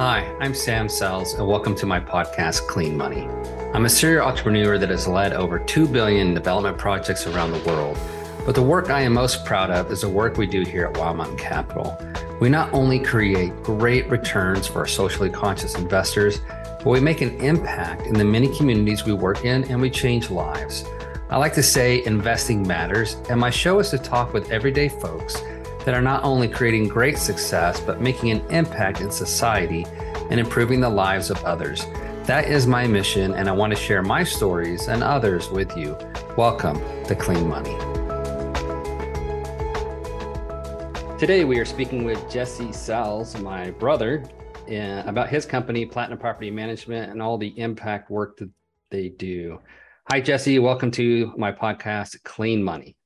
Hi, I'm Sam Sells, and welcome to my podcast, Clean Money. I'm a serial entrepreneur that has led over 2 billion development projects around the world. But the work I am most proud of is the work we do here at Wild Mountain Capital. We not only create great returns for our socially conscious investors, but we make an impact in the many communities we work in and we change lives. I like to say investing matters, and my show is to talk with everyday folks that are not only creating great success, but making an impact in society and improving the lives of others. That is my mission, and I want to share my stories and others with you. Welcome to Clean Money. Today, we are speaking with Jesse Sells, my brother, about his company, Platinum Property Management, and all the impact work that they do. Hi, Jesse. Welcome to my podcast, Clean Money.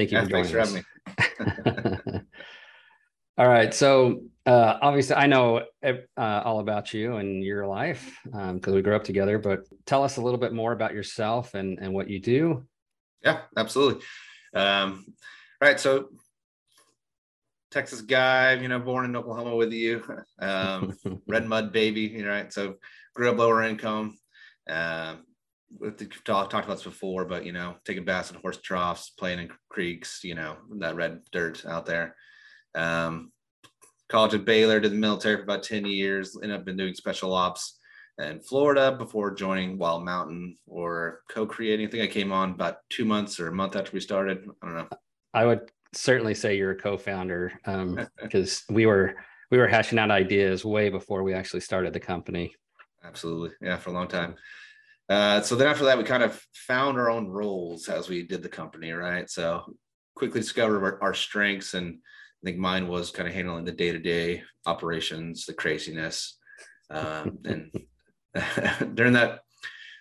Thank you yeah, for joining thanks us. for all right. So uh, obviously, I know uh, all about you and your life because um, we grew up together. But tell us a little bit more about yourself and and what you do. Yeah, absolutely. Um, all right. So Texas guy, you know, born in Oklahoma with you, um, red mud baby, you know, right? So grew up lower income. Um, we've talked, about this before, but you know, taking baths in horse troughs, playing in creeks, you know, that red dirt out there. Um, college at Baylor, did the military for about 10 years, ended up been doing special ops in Florida before joining Wild Mountain or co-creating. I think I came on about two months or a month after we started. I don't know. I would certainly say you're a co-founder because um, we were we were hashing out ideas way before we actually started the company. Absolutely, yeah, for a long time. Uh, so then after that, we kind of found our own roles as we did the company, right? So quickly discovered our, our strengths, and I think mine was kind of handling the day-to-day operations, the craziness, um, and during that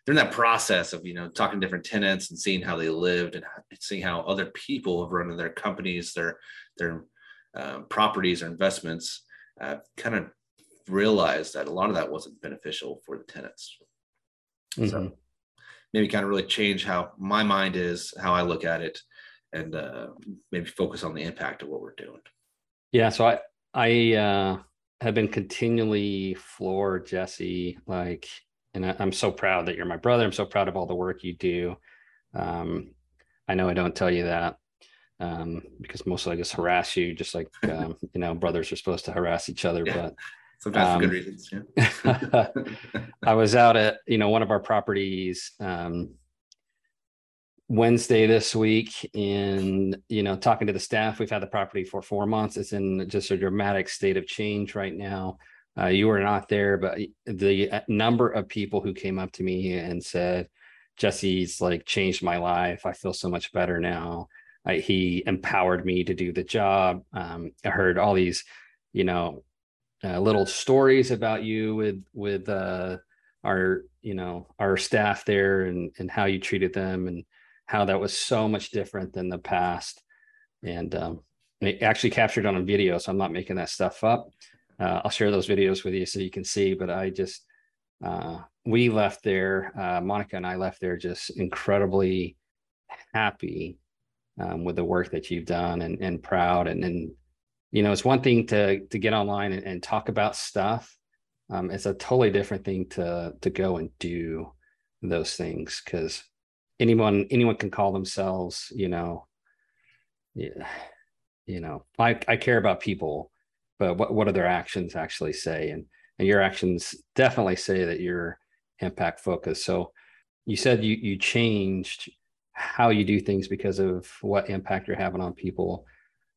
during that process of you know talking to different tenants and seeing how they lived and seeing how other people have run their companies, their their uh, properties or investments, uh, kind of realized that a lot of that wasn't beneficial for the tenants. Mm-hmm. So maybe kind of really change how my mind is, how I look at it, and uh, maybe focus on the impact of what we're doing. Yeah. So I I uh, have been continually floored, Jesse. Like, and I, am so proud that you're my brother. I'm so proud of all the work you do. Um, I know I don't tell you that um, because mostly I just harass you, just like um, you know brothers are supposed to harass each other. Yeah. Sometimes um, for good reasons. Yeah. I was out at you know one of our properties um, Wednesday this week, and you know talking to the staff. We've had the property for four months. It's in just a dramatic state of change right now. Uh, you were not there, but the uh, number of people who came up to me and said, "Jesse's like changed my life. I feel so much better now." I, he empowered me to do the job. Um, I heard all these, you know, uh, little stories about you with with uh, our you know our staff there and and how you treated them and how that was so much different than the past. And um, it actually captured on a video so i'm not making that stuff up. Uh, i'll share those videos with you so you can see but i just uh, we left there uh, monica and i left there just incredibly happy um, with the work that you've done and, and proud and, and you know it's one thing to to get online and, and talk about stuff. Um, it's a totally different thing to to go and do those things because anyone anyone can call themselves you know yeah, you know I, I care about people but what, what do their actions actually say? And and your actions definitely say that you're impact focused so you said you you changed how you do things because of what impact you're having on people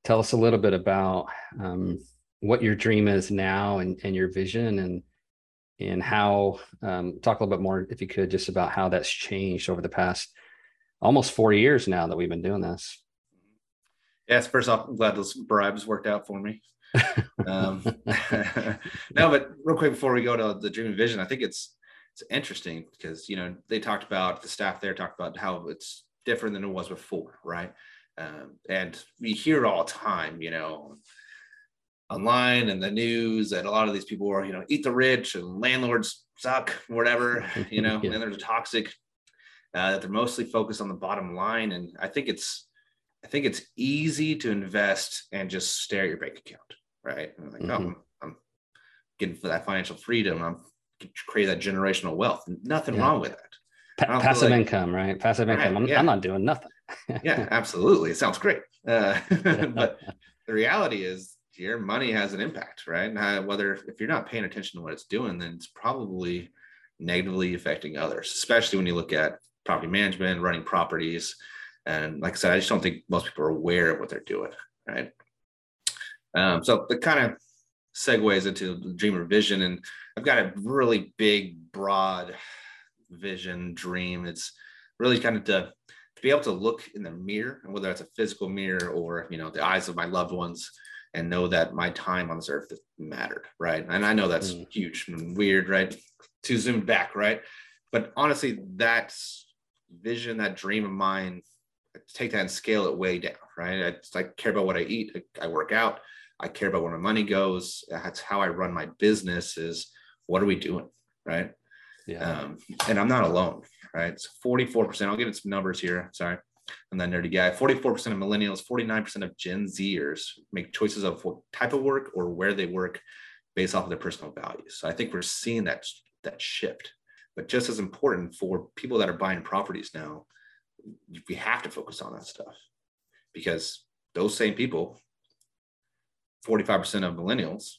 tell us a little bit about um, what your dream is now and, and your vision and and how um, talk a little bit more if you could just about how that's changed over the past almost four years now that we've been doing this. Yes first off i'm glad those bribes worked out for me. Um, no but real quick before we go to the dream and vision i think it's it's interesting because you know they talked about the staff there talked about how it's different than it was before right um, and we hear it all the time, you know, online and the news that a lot of these people are, you know, eat the rich and landlords suck, whatever, you know, yeah. and there's a toxic uh, that they're mostly focused on the bottom line. And I think it's, I think it's easy to invest and just stare at your bank account, right? And like, oh, mm-hmm. oh, I'm, I'm getting for that financial freedom. I'm create that generational wealth. Nothing yeah. wrong with that. Pa- passive like, income, right? Passive right, income. I'm, yeah. I'm, not doing nothing. Yeah, absolutely. It sounds great. Uh, but the reality is your money has an impact, right? Whether if you're not paying attention to what it's doing, then it's probably negatively affecting others, especially when you look at property management, running properties. And like I said, I just don't think most people are aware of what they're doing, right? Um, so the kind of segues into the dreamer vision, and I've got a really big, broad vision, dream. It's really kind of to, to be able to look in the mirror, and whether that's a physical mirror or you know the eyes of my loved ones, and know that my time on this earth mattered, right? And I know that's mm. huge and weird, right? To zoom back, right? But honestly, that vision, that dream of mine, take that and scale it way down, right? I, I care about what I eat. I, I work out. I care about where my money goes. That's how I run my business. Is what are we doing, right? Yeah. Um, and I'm not alone, right? So 44%. I'll give it some numbers here. Sorry. I'm that nerdy guy. 44% of millennials, 49% of Gen Zers make choices of what type of work or where they work based off of their personal values. So I think we're seeing that that shift. But just as important for people that are buying properties now, we have to focus on that stuff because those same people, 45% of millennials,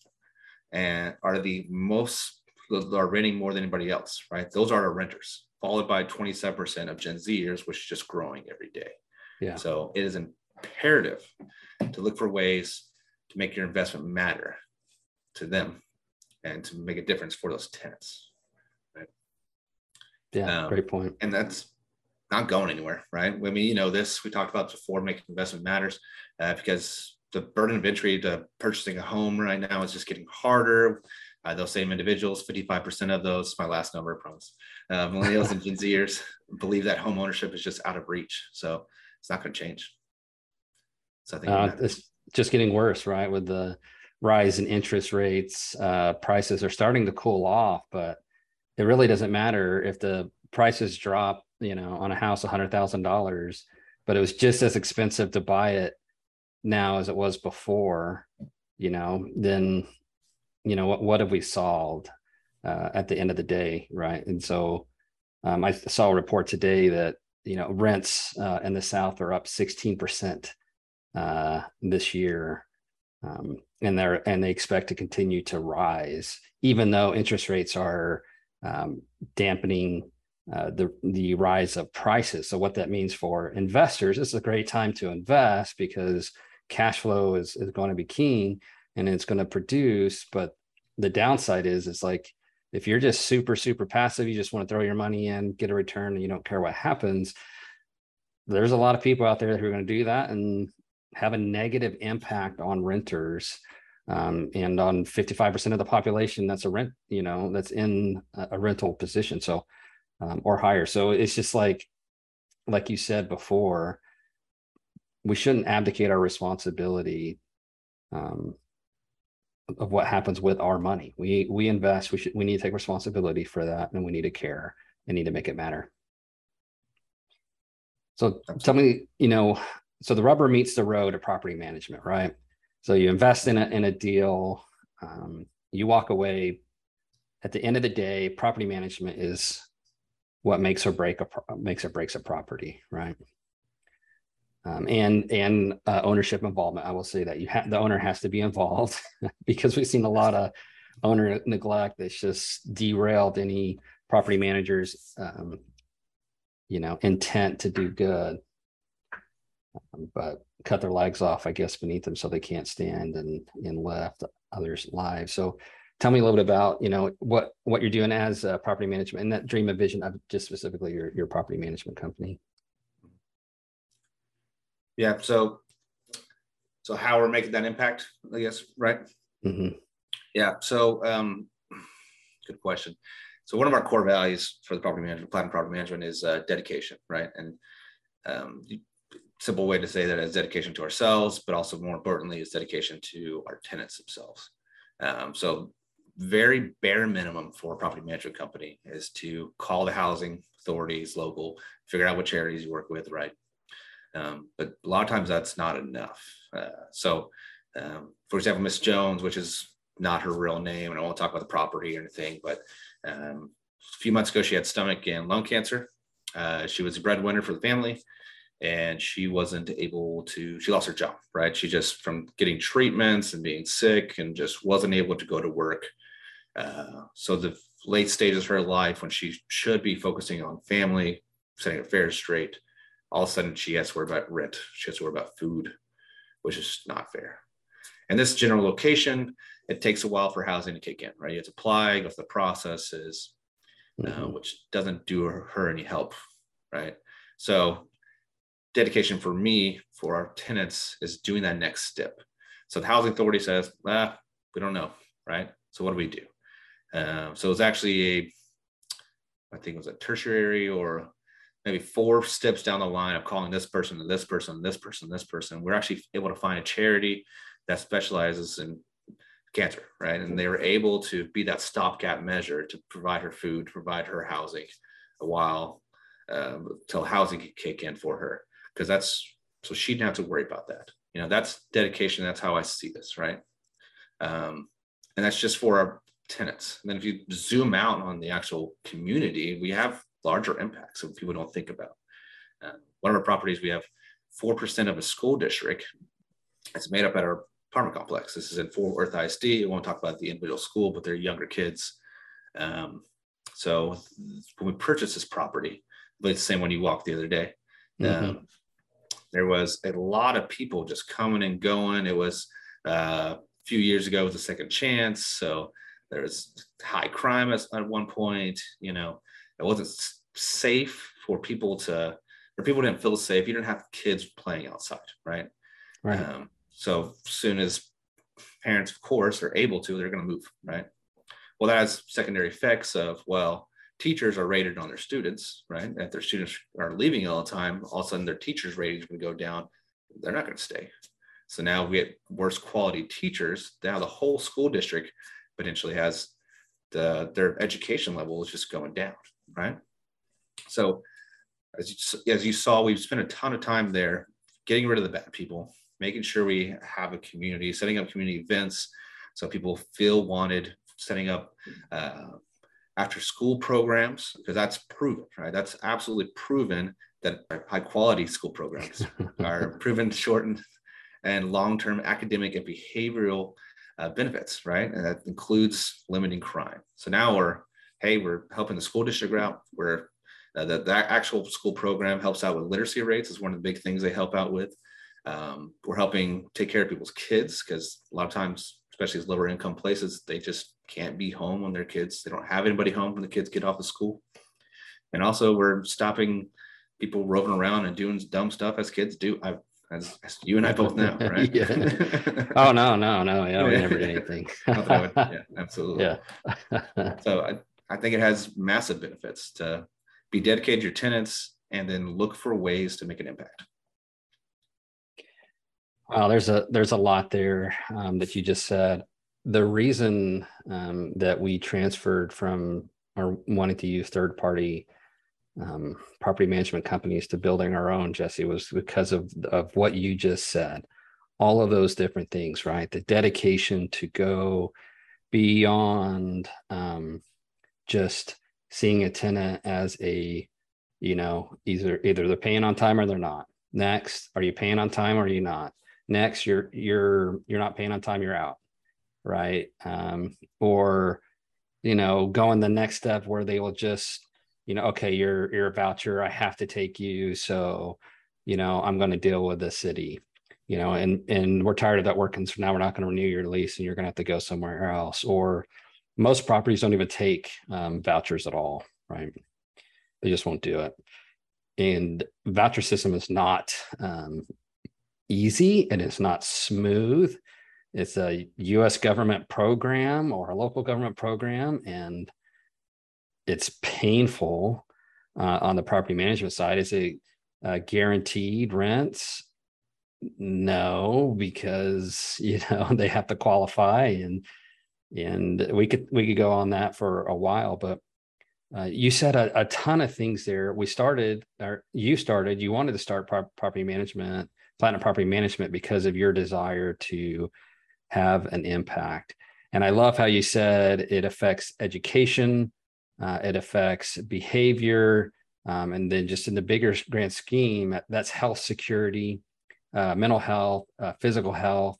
and are the most are renting more than anybody else, right? Those are our renters followed by 27% of Gen Zers, which is just growing every day. Yeah. So it is imperative to look for ways to make your investment matter to them and to make a difference for those tenants. Right. Yeah, um, great point. And that's not going anywhere, right? I mean, you know, this we talked about before, making investment matters uh, because the burden of entry to purchasing a home right now is just getting harder uh, those same individuals, 55% of those, my last number, I promise, uh, millennials and Gen Zers believe that home ownership is just out of reach. So it's not going to change. So I think uh, it's just getting worse, right? With the rise in interest rates, uh, prices are starting to cool off, but it really doesn't matter if the prices drop, you know, on a house, $100,000, but it was just as expensive to buy it now as it was before, you know, then you know what what have we solved uh, at the end of the day right? And so um, i saw a report today that you know rents uh, in the south are up 16% uh, this year um, and they're and they expect to continue to rise even though interest rates are um, dampening uh, the the rise of prices. So what that means for investors this is a great time to invest because cash flow is, is going to be king and it's going to produce but the downside is it's like if you're just super super passive you just want to throw your money in get a return and you don't care what happens there's a lot of people out there who are going to do that and have a negative impact on renters um, and on 55% of the population that's a rent you know that's in a rental position so um, or higher. So it's just like like you said before we shouldn't abdicate our responsibility um, of what happens with our money. We we invest. We should we need to take responsibility for that, and we need to care and need to make it matter. So tell me, you know, so the rubber meets the road of property management, right? So you invest in a in a deal, um, you walk away. At the end of the day, property management is what makes or break a makes or breaks a property, right? Um, and and uh, ownership involvement. I will say that you have the owner has to be involved because we've seen a lot of owner neglect that's just derailed any property managers, um, you know, intent to do good, um, but cut their legs off, I guess, beneath them so they can't stand and and left others' lives. So. Tell me a little bit about you know what what you're doing as a property management and that dream of vision of just specifically your your property management company yeah so so how we're making that impact i guess right? Mm-hmm. yeah so um good question. So one of our core values for the property management platinum property management is uh, dedication right? And um, simple way to say that is dedication to ourselves but also more importantly is dedication to our tenants themselves. Um, so very bare minimum for a property management company is to call the housing authorities local figure out what charities you work with right um, but a lot of times that's not enough. Uh, so, um, for example, Miss Jones, which is not her real name, and I won't talk about the property or anything. But um, a few months ago, she had stomach and lung cancer. Uh, she was a breadwinner for the family, and she wasn't able to. She lost her job. Right, she just from getting treatments and being sick, and just wasn't able to go to work. Uh, so the late stages of her life, when she should be focusing on family, setting affairs straight, all of a sudden she has to worry about rent. She has to worry about food, which is not fair. And this general location, it takes a while for housing to kick in, right? You have to apply, go through the processes, uh, mm-hmm. uh, which doesn't do her, her any help, right? So dedication for me, for our tenants, is doing that next step. So the housing authority says, ah, we don't know, right? So what do we do? Um, so it's actually a, I think it was a tertiary or maybe four steps down the line of calling this person and this person, this person, this person. We're actually able to find a charity that specializes in cancer, right? And they were able to be that stopgap measure to provide her food, to provide her housing a while um, till housing could kick in for her. Because that's so she didn't have to worry about that. You know, that's dedication. That's how I see this, right? Um, and that's just for our tenants. And then if you zoom out on the actual community, we have larger impacts that people don't think about. Uh, one of our properties, we have 4% of a school district. It's made up at our apartment complex. This is in Fort Worth ISD. I won't talk about the individual school, but they're younger kids. Um, so when we purchased this property, it's the same one you walked the other day. Mm-hmm. Um, there was a lot of people just coming and going. It was uh, a few years ago with a second chance. So there was high crime at, at one point. You know, it wasn't safe for people to, or people didn't feel safe. You didn't have kids playing outside, right? Right. Um, so soon as parents, of course, are able to, they're going to move, right? Well, that has secondary effects of, well, teachers are rated on their students, right? If their students are leaving all the time, all of a sudden their teachers' ratings would go down. They're not going to stay. So now we get worse quality teachers. Now the whole school district potentially has the their education level is just going down, right? So as you, as you saw, we've spent a ton of time there getting rid of the bad people, making sure we have a community, setting up community events so people feel wanted, setting up uh, after school programs, because that's proven, right? That's absolutely proven that high quality school programs are proven to shorten and long term academic and behavioral uh, benefits, right? And that includes limiting crime. So now we're, hey, we're helping the school district out. We're uh, that that actual school program helps out with literacy rates is one of the big things they help out with. Um, we're helping take care of people's kids because a lot of times, especially as lower income places, they just can't be home when their kids, they don't have anybody home when the kids get off of school. And also we're stopping people roving around and doing dumb stuff as kids do. I've, as, as you and I both know, right? yeah. Oh no, no, no. Yeah, we never did anything. would, yeah, absolutely. Yeah. so I, I think it has massive benefits to be dedicated to your tenants and then look for ways to make an impact. Wow, there's a there's a lot there um, that you just said. The reason um, that we transferred from our wanting to use third party um, property management companies to building our own, Jesse, was because of of what you just said. All of those different things, right? The dedication to go beyond um, just seeing a tenant as a, you know, either either they're paying on time or they're not. Next, are you paying on time or are you not? next you're you're you're not paying on time you're out right um, or you know going the next step where they will just you know okay you're you're a voucher i have to take you so you know i'm going to deal with the city you know and and we're tired of that working so now we're not going to renew your lease and you're going to have to go somewhere else or most properties don't even take um, vouchers at all right they just won't do it and voucher system is not um, easy and it's not smooth. It's a US government program or a local government program, and it's painful uh, on the property management side. Is it uh, guaranteed rents? No, because you know they have to qualify, and and we could we could go on that for a while. But uh, you said a, a, ton of things there. We started, or you started. You wanted to start pro- property management platinum property management because of your desire to have an impact And I love how you said it affects education, uh, it affects behavior, um, and then just in the bigger grand scheme, that's health security, uh, mental health, uh, physical health,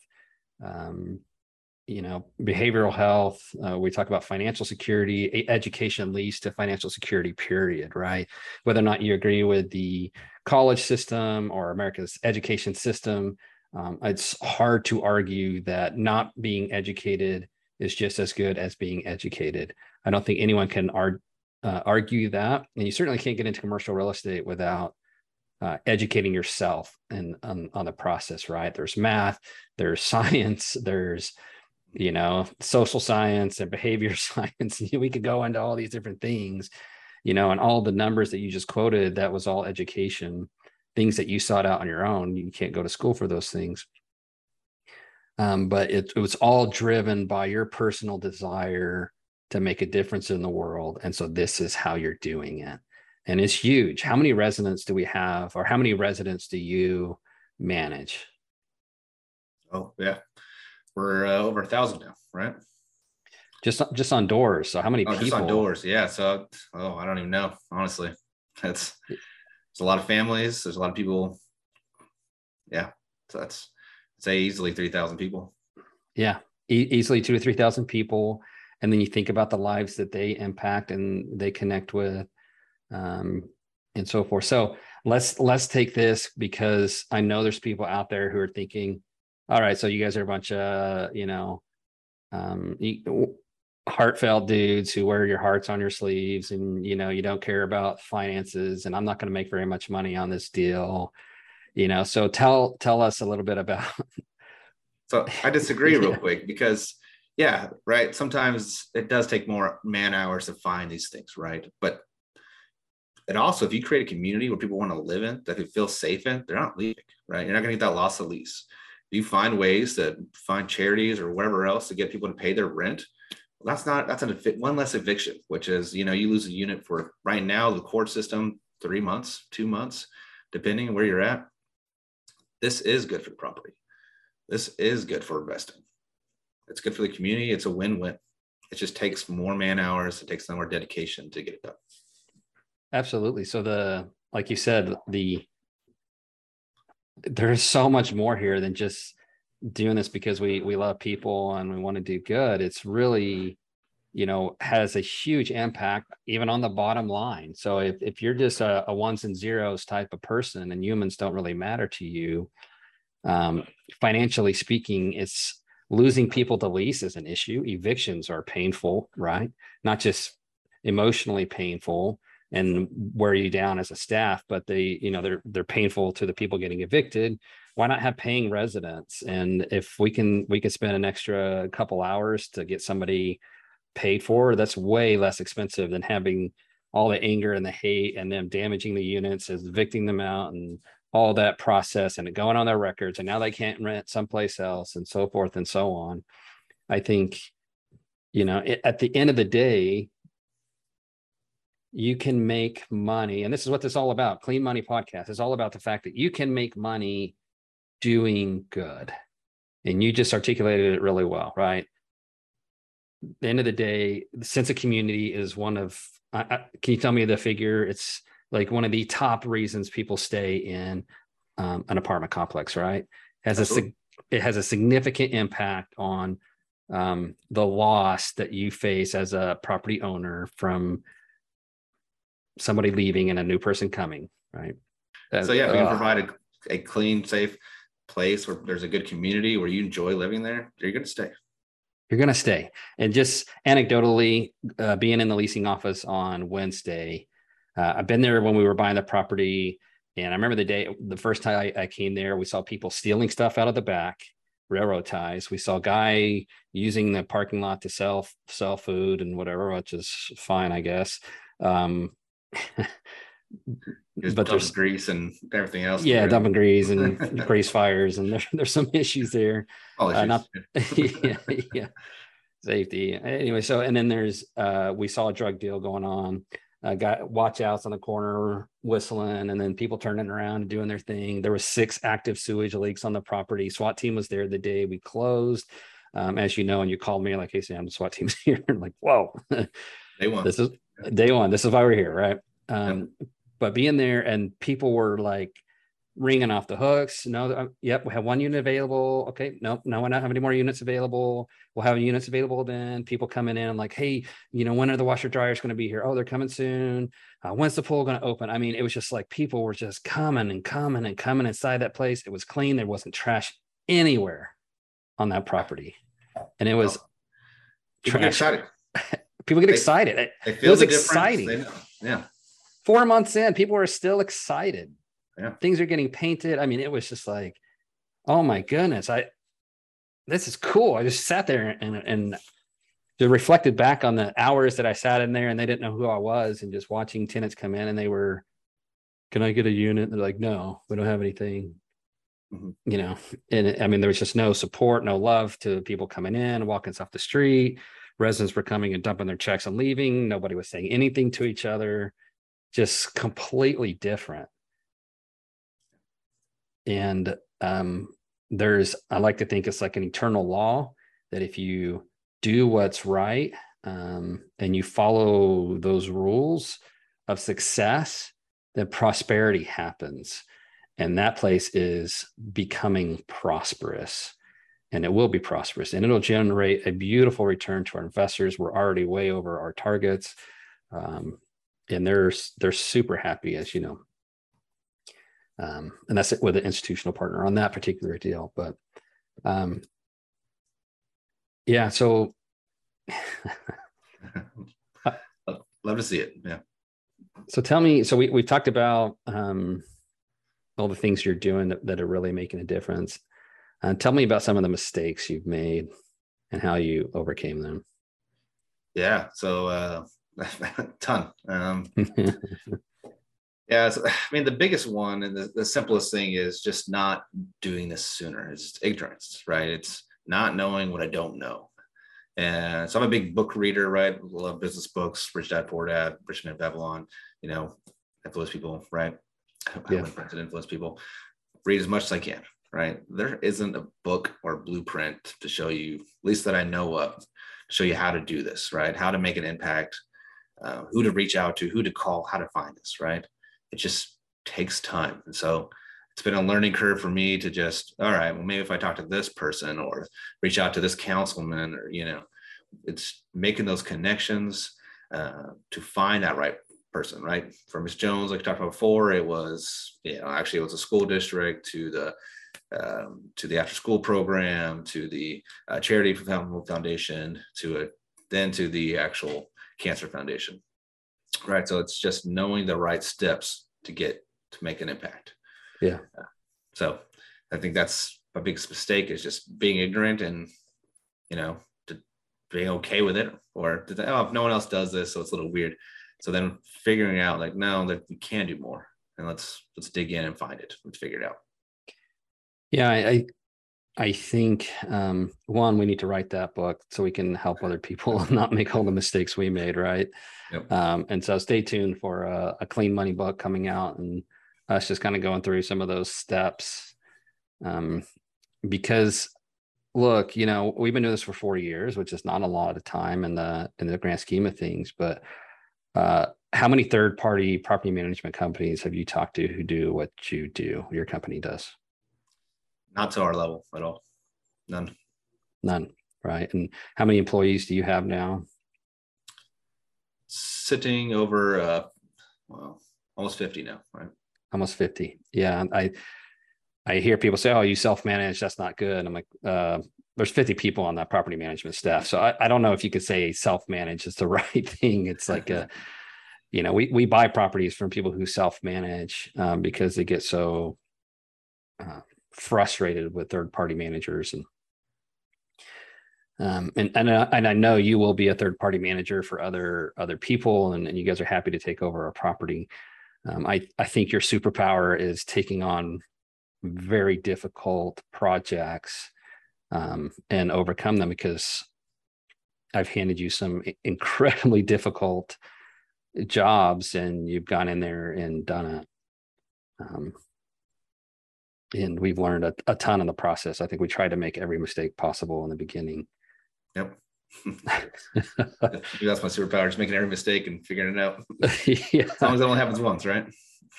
um, you know, behavioral health. Uh, we talk about financial security. Education leads to financial security. Period. Right. Whether or not you agree with the college system or America's education system, um, it's hard to argue that not being educated is just as good as being educated. I don't think anyone can ar- uh, argue that, and you certainly can't get into commercial real estate without uh, educating yourself and on, on the process. Right? There's math, there's science, there's you know social science and behavior science. we could go into all these different things, you know, and all the numbers that you just quoted. That was all education, things that you sought out on your own. You can't go to school for those things. Um, but it, it was all driven by your personal desire to make a difference in the world. And so this is how you're doing it. And it's huge. How many residents do we have, or how many residents do you manage? Oh, yeah. We're uh, over a thousand now, right? Just just on doors. So how many oh, people? Just on doors, yeah. So oh, I don't even know. Honestly, that's there's a lot of families. There's a lot of people. Yeah, so that's say easily three thousand people. Yeah, e- easily two to three thousand people and then you think about the lives that they impact and they connect with um, and so forth so let's let's take this because i know there's people out there who are thinking all right so you guys are a bunch of you know um, heartfelt dudes who wear your hearts on your sleeves and you know you don't care about finances and i'm not going to make very much money on this deal you know so tell tell us a little bit about so i disagree real quick because yeah right sometimes it does take more man hours to find these things right? But and also if you create a community where people want to live in that they feel safe in they're not leaving right? You're not going to get that loss of lease you find ways to find charities or whatever else to get people to pay their rent well, that's not that's an one less eviction which is you know you lose a unit for right now the court system three months two months depending where you're at this is good for property this is good for investing it's good for the community. It's a win-win. It just takes more man hours. It takes more dedication to get it done. Absolutely. So the like you said, the there's so much more here than just doing this because we we love people and we want to do good. It's really you know has a huge impact even on the bottom line so if, if you're just a, a ones and zeros type of person and humans don't really matter to you um, financially speaking it's losing people to lease is an issue. Evictions are painful, right? Not just emotionally painful and wear you down as a staff, but they, you know, they're they're painful to the people getting evicted. Why not have paying residents? And if we can we can spend an extra couple hours to get somebody paid for, that's way less expensive than having all the anger and the hate and them damaging the units as evicting them out and all that process and going on their records and now they can't rent someplace else and so forth and so on i think you know at the end of the day you can make money and this is what this is all about clean money podcast is all about the fact that you can make money doing good and you just articulated it really well right the end of the day the sense of community is one of I, I, can you tell me the figure it's like one of the top reasons people stay in um, an apartment complex, right? Has Absolutely. a it has a significant impact on um, the loss that you face as a property owner from somebody leaving and a new person coming, right? so yeah, we uh, provide a, a clean, safe place where there's a good community where you enjoy living there. You're going to stay you're going to stay. And just anecdotally, uh, being in the leasing office on Wednesday, uh, I've been there when we were buying the property, and I remember the day, the first time I, I came there, we saw people stealing stuff out of the back, railroad ties. We saw a guy using the parking lot to sell sell food and whatever, which is fine, I guess. Um, but there's grease and everything else. Yeah, dumping grease and grease fires, and there, there's some issues there. All issues. Uh, not, yeah, yeah, safety. Anyway, so and then there's uh, we saw a drug deal going on uh, got watch outs on the corner whistling and then people turning around and doing their thing there was six active sewage leaks on the property swat team was there the day we closed Um, as you know, and you called me like, "Hey, Sam, the SWAT team's here." I'm like, "Whoa, They one. this is day one. This is why we're here, right?" Um, But being there and people were like ringing off the hooks. No, uh, yep, we have one unit available. Okay, nope, no, we don't have any more units available. We'll have units available then. People coming in like, hey, you know, when are the washer dryers going to be here? Oh, they're coming soon. Uh, when's the pool going to open? I mean, it was just like people were just coming and coming and coming inside that place. It was clean. There wasn't trash anywhere on that property, and it was People trash. excited. People get They- excited. It- They feel was the exciting. Yeah. four months in, people are still excited. Yeah. Things are getting painted. I mean, it was just like, oh my goodness, I this is cool. I just sat there and and just reflected back on the hours that I sat in there and they didn't know who I was and just watching tenants come in and they were, can I get a unit? They're like, no, we don't have anything. Mhm. You know, and I mean, there was just no support, no love to people coming in, walking off the street. Residents were coming and dumping their checks and leaving. Nobody was saying anything to each other just completely different. And um, there's, I like to think it's like an eternal law that if you do what's right um, and you follow those rules of success, then prosperity happens. And that place is becoming prosperous and it will be prosperous and it'll generate a beautiful return to our investors. We're already way over our targets. Um, and they're they're super happy, as you know. Um, and that's it with an institutional partner on that particular deal. But um, yeah, so Love to see it. Yeah. so tell me. So we we've talked about um, all the things you're doing that, that are really making a difference. Uh, tell me about some of the mistakes you've made and how you overcame them. Yeah. So uh ton. Um yeah, so, I mean the biggest one and the, the simplest thing is just not doing this sooner. It's ignorance, right? It's not knowing what I don't know. And so I'm a big book reader, right? Love business books, Rich Dad Poor Dad, Rich Man Babylon, you know, influence people, right? Yeah. and influence people. Read as much as I can, right? There isn't a book or blueprint to show you, at least that I know of, show you how to do this, right? How to make an impact, uh, who to reach out to, who to call, how to find this, right? It just takes time. And so it's been a learning curve for me to just, all right, well, maybe if I talk to this person or reach out to this councilman or, you know, it's making those connections uh, to find that right person, right? For Ms. Jones, like I talked about before, it was, you know, actually it was a school district to the um, to the after school program, to the uh, charity foundation, to a then to the actual cancer foundation, right? So it's just knowing the right steps to get to make an impact. Yeah. Uh, so I think that's my biggest mistake is just being ignorant and you know to being okay with it or to think, oh if no one else does this so it's a little weird so then figuring out like no that we can do more and let's let's dig in and find it let's figure it out Yeah, I I, I think um, one we need to write that book so we can help other people not make all the mistakes we made, right? Yep. Um, and so stay tuned for a, a clean money book coming out and us just kind of going through some of those steps. Um, because look, you know, we've been doing this for four years, which is not a lot of time in the in the grand scheme of things, but uh, how many third party property management companies have you talked to who do what you do, your company does? Not to our level at all none None, right? And how many employees do you have now? sitting over uh well almost 50 now right Almost 50. Yeah. I I hear people say, Oh, you self-manage, that's not good. I'm like, uh, there's 50 people on that property management staff. So I, I don't know if you could say self-manage is the right thing. It's like a, you know, we we buy properties from people who self-manage um, because they get so uh, frustrated with third-party managers and um, and and I, and I know you will be a third party manager for other other people, and, and you guys are happy to take over a property. Um, I I think your superpower is taking on very difficult projects um, and overcome them because I've handed you some incredibly difficult jobs, and you've gone in there and done it. And we've learned a, a ton in the process. I think we tried to make every mistake possible in the beginning. Yep. that's my superpower, just making every mistake and figuring it out. yeah. As long as it only happens once, right?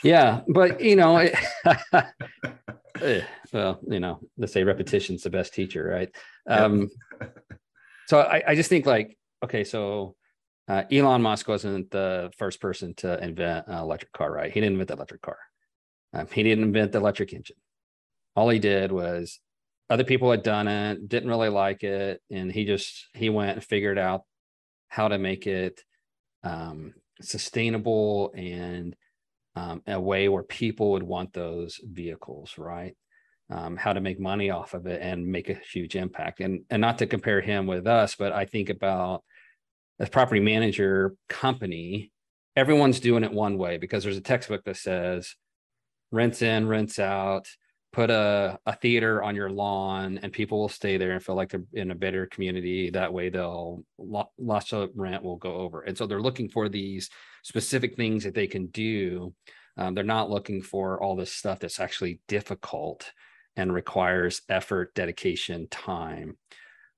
Yeah, but you know, it, eh, well, you know, let's say repetition's the best teacher, right? Um, so I, I just think like, okay, so uh, Elon Musk wasn't the first person to invent an electric car, right? He didn't invent the electric car. Um, he didn't invent the electric engine. All he did was other people had done it, didn't really like it, and he just he went and figured out how to make it um, sustainable and um, a way where people would want those vehicles, right? Um, how to make money off of it and make a huge impact. And and not to compare him with us, but I think about as property manager company, everyone's doing it one way because there's a textbook that says rents in, rents out, put a, a theater on your lawn and people will stay there and feel like they're in a better community. That way they'll lots of rent will go over. And so they're looking for these specific things that they can do. Um, they're not looking for all this stuff that's actually difficult and requires effort, dedication, time.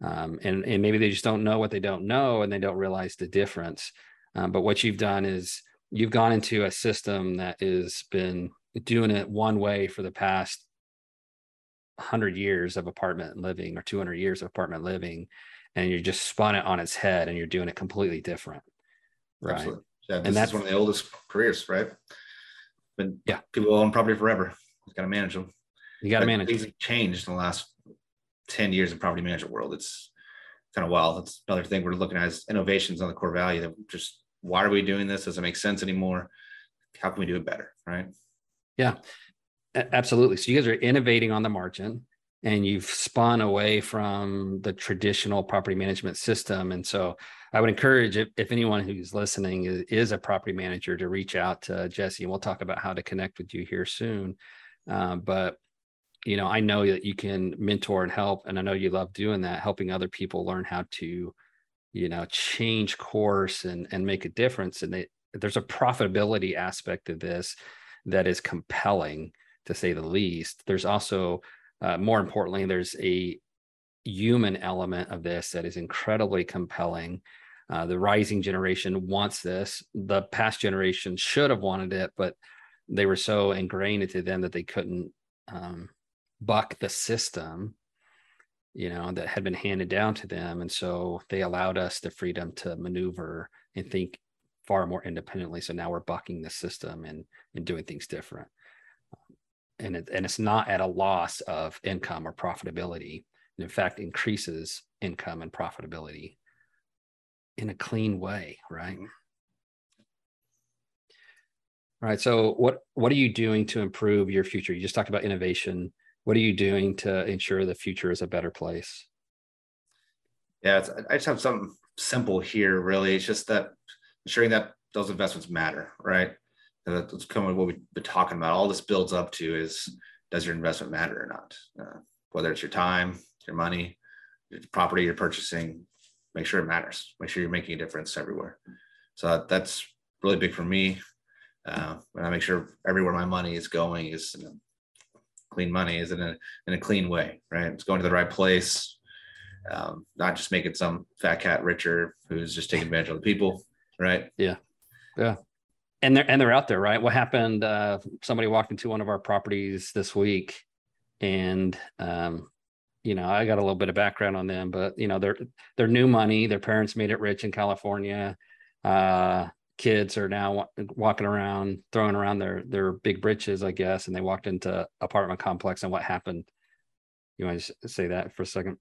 Um, and, and maybe they just don't know what they don't know and they don't realize the difference. Um, but what you've done is you've gone into a system that has been doing it one way for the past 100 years of apartment living or 200 years of apartment living and you just spun it on its head and you're doing it completely different right? Absolutely. yeah this and that's one of the oldest careers right? But yeah. people own property forever. You got to manage them. You got to manage. things have changed in the last 10 years in property management world. It's kind of wild. That's another thing we're looking at is innovations on the core value that just why are we doing this? Does it make sense anymore? How can we do it better right? Yeah Absolutely. So you guys are innovating on the margin and you've spun away from the traditional property management system. And so I would encourage if, if anyone who's listening is, is, a property manager to reach out to Jesse and we'll talk about how to connect with you here soon. Uh, but you know, I know that you can mentor and help, and I know you love doing that, helping other people learn how to, you know, change course and and make a difference. And they, there's a profitability aspect of this that is compelling to say the least. There's also, uh, more importantly, there's a human element of this that is incredibly compelling. Uh, the rising generation wants this. The past generation should have wanted it, but they were so ingrained into them that they couldn't um, buck the system, you know, that had been handed down to them. And so they allowed us the freedom to maneuver and think far more independently. So now we're bucking the system and and doing things different and it, and it's not at a loss of income or profitability. And in fact, increases income and profitability in a clean way, right? All right. So what what are you doing to improve your future? You just talked about innovation. What are you doing to ensure the future is a better place? Yeah, I just have something simple here. Really, it's just that ensuring that those investments matter, right? That's kind of what we've been talking about. All this builds up to is does your investment matter or not? Uh, whether it's your time, your money, your property you're purchasing, make sure it matters. Make sure you're making a difference everywhere. So that's really big for me. Uh, and I make sure everywhere my money is going is clean money, is in a in a clean way, right? It's going to the right place. Um, not just making some fat cat richer who's just taking advantage of the people, right? Yeah, yeah and they're and they're out there, right? What happened? Uh, somebody walked into one of our properties this week, and um, you know, I got a little bit of background on them, but you know, they're they're new money. Their parents made it rich in California. Uh, kids are now walking around, throwing around their their big britches, I guess, and they walked into apartment complex. And what happened? You want to say that for a second?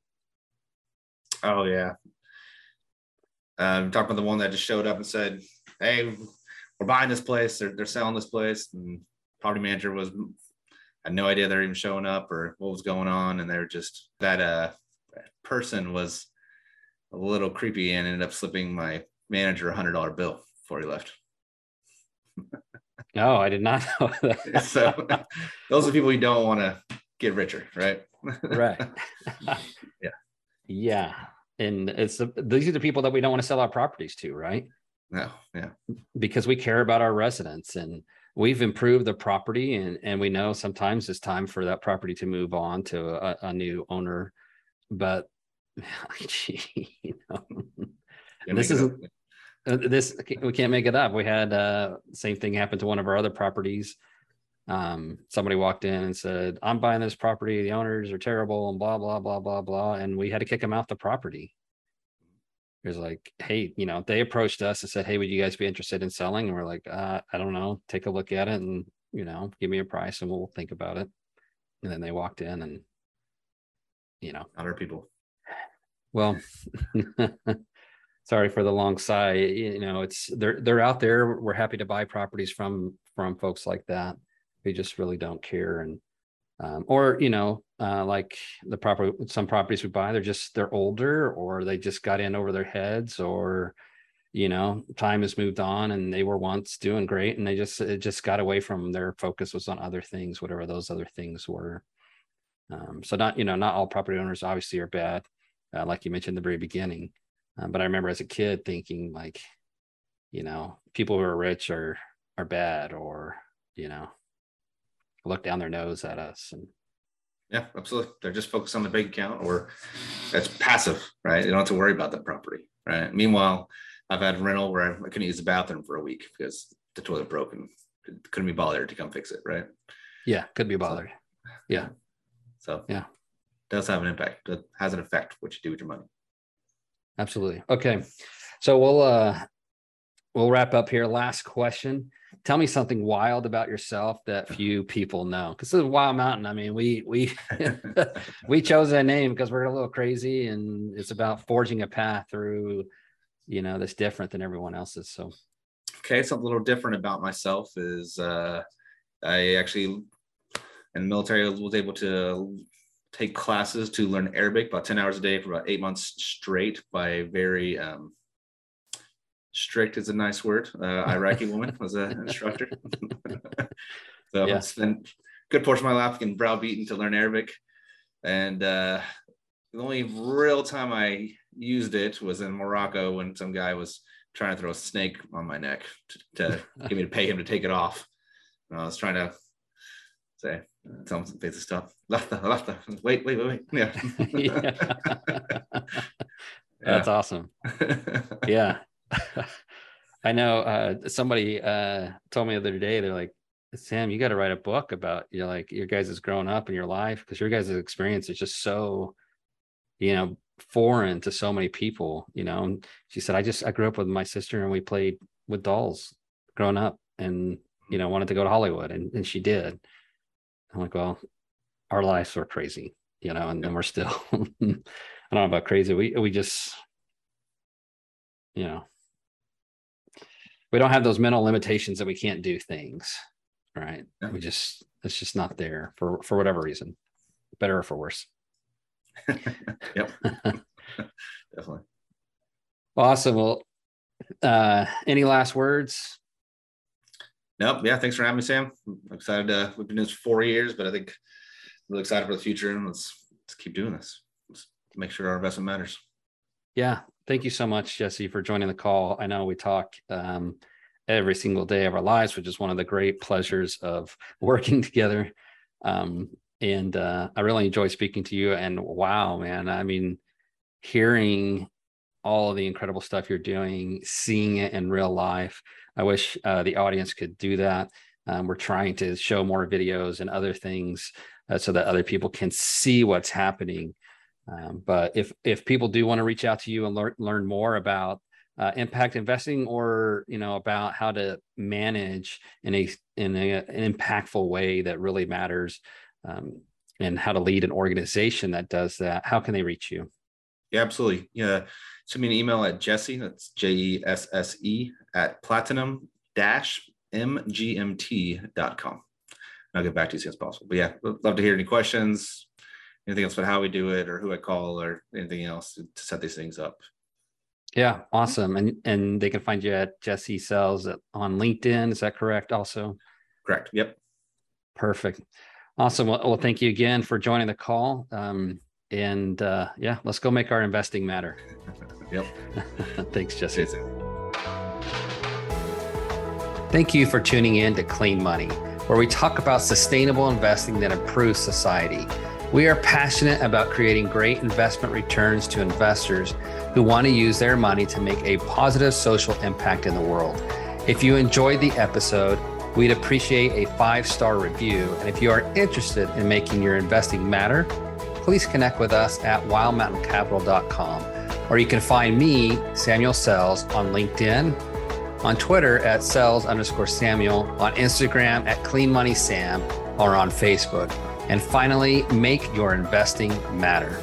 Oh yeah. Um, talking about the one that just showed up and said, "Hey, we're buying this place. They're, they're selling this place. And property manager was had no idea they're even showing up or what was going on. And they're just that uh person was a little creepy and ended up slipping my manager a hundred dollar bill before he left. no, I did not know that. so those are people you don't want to get richer, right? right. yeah. Yeah. And it's these are the people that we don't want to sell our properties to, right? No, yeah. Because we care about our residents and we've improved the property and and we know sometimes it's time for that property to move on to a, a new owner but you know, this isn't uh, this we can't make it up. We had uh same thing happen to one of our other properties. Um somebody walked in and said i'm buying this property. The owners are terrible and blah blah blah blah blah and we had to kick them off the property it was like hey you know they approached us and said hey would you guys be interested in selling? And we're like uh, i don't know. Take a look at it and you know give me a price and we'll think about it. And then they walked in and you know. Other people. Well sorry for the long sigh. You know it's they're they're out there. We're happy to buy properties from from folks like that. They just really don't care and um, or you know uh, like the proper some properties we buy they're just they're older or they just got in over their heads or you know time has moved on and they were once doing great and they just it just got away from their focus was on other things whatever those other things were. Um, so not you know not all property owners obviously are bad uh, like you mentioned the very beginning. Um, but i remember as a kid thinking like you know people who are rich are are bad or you know look down their nose at us and yeah absolutely. They're just focused on the bank account or that's passive right? You don't have to worry about that property right? Meanwhile i've had rental where i couldn't use the bathroom for a week because the toilet broke and couldn't be bothered to come fix it right? Yeah could be bothered. So, yeah. So yeah. does have an impact it has an effect what you do with your money. Absolutely. Okay. So we'll uh we'll wrap up here. Last question. Tell me something wild about yourself that few people know because this is wild mountain. I mean we we we chose that name because we're a little crazy and it's about forging a path through you know that's different than everyone else's. So okay something a little different about myself is uh i actually in the military was able to take classes to learn arabic about 10 hours a day for about eight months straight by very um, strict is a nice word. Uh, Iraqi woman was an instructor. so yeah. I spent good portion of my life getting browbeaten to learn Arabic. And uh, the only real time I used it was in Morocco when some guy was trying to throw a snake on my neck to, to get me to pay him to take it off. And I was trying to say, tell him some basic stuff. Lafta, lafta. Wait, wait, wait, wait. Yeah. yeah. That's awesome. Yeah. I know uh, somebody uh, told me the other day, they're like, Sam, you got to write a book about you know, like your guys' is growing up in your life because your guys' experience is just so, you know, foreign to so many people, you know. And she said, I just I grew up with my sister and we played with dolls growing up and you know wanted to go to Hollywood and, and she did. I'm like, well, our lives were crazy, you know, and, and we're still I don't know about crazy. We we just you know we don't have those mental limitations that we can't do things right? Yeah. we just it's just not there for for whatever reason better or for worse. Yep. Definitely. Awesome. Well uh any last words? Nope. Yeah thanks for having me sam. I'm excited to we've been doing this for four years but i think really excited for the future and let's let's keep doing this. Let's make sure our investment matters. Yeah Thank you so much, Jesse, for joining the call. I know we talk um, every single day of our lives, which is one of the great pleasures of working together. Um, and uh, I really enjoy speaking to you. And wow, man, I mean, hearing all of the incredible stuff you're doing, seeing it in real life. I wish uh, the audience could do that. Um, we're trying to show more videos and other things uh, so that other people can see what's happening um, but if if people do want to reach out to you and learn learn more about uh, impact investing or you know about how to manage in a in a, an impactful way that really matters um, and how to lead an organization that does that how can they reach you? Yeah absolutely. Yeah send me an email at jesse that's j-e-s-s-e at platinum dash mgmt.com i'll get back to you as soon as possible. But yeah love to hear any questions anything else about how we do it or who I call or anything else to, to set these things up. Yeah, awesome. And and they can find you at Jesse Sells on LinkedIn. Is that correct? Also, correct. Yep. Perfect. Awesome. Well, well thank you again for joining the call. Um, and uh, yeah, let's go make our investing matter. yep. Thanks, Jesse. Thank you for tuning in to Clean Money, where we talk about sustainable investing that improves society. We are passionate about creating great investment returns to investors who want to use their money to make a positive social impact in the world. If you enjoyed the episode, we'd appreciate a five star review. And if you are interested in making your investing matter, please connect with us at wildmountaincapital.com. Or you can find me, Samuel Sells, on LinkedIn, on Twitter at Sells underscore Samuel, on Instagram at Clean Money Sam, or on Facebook. And finally, make your investing matter.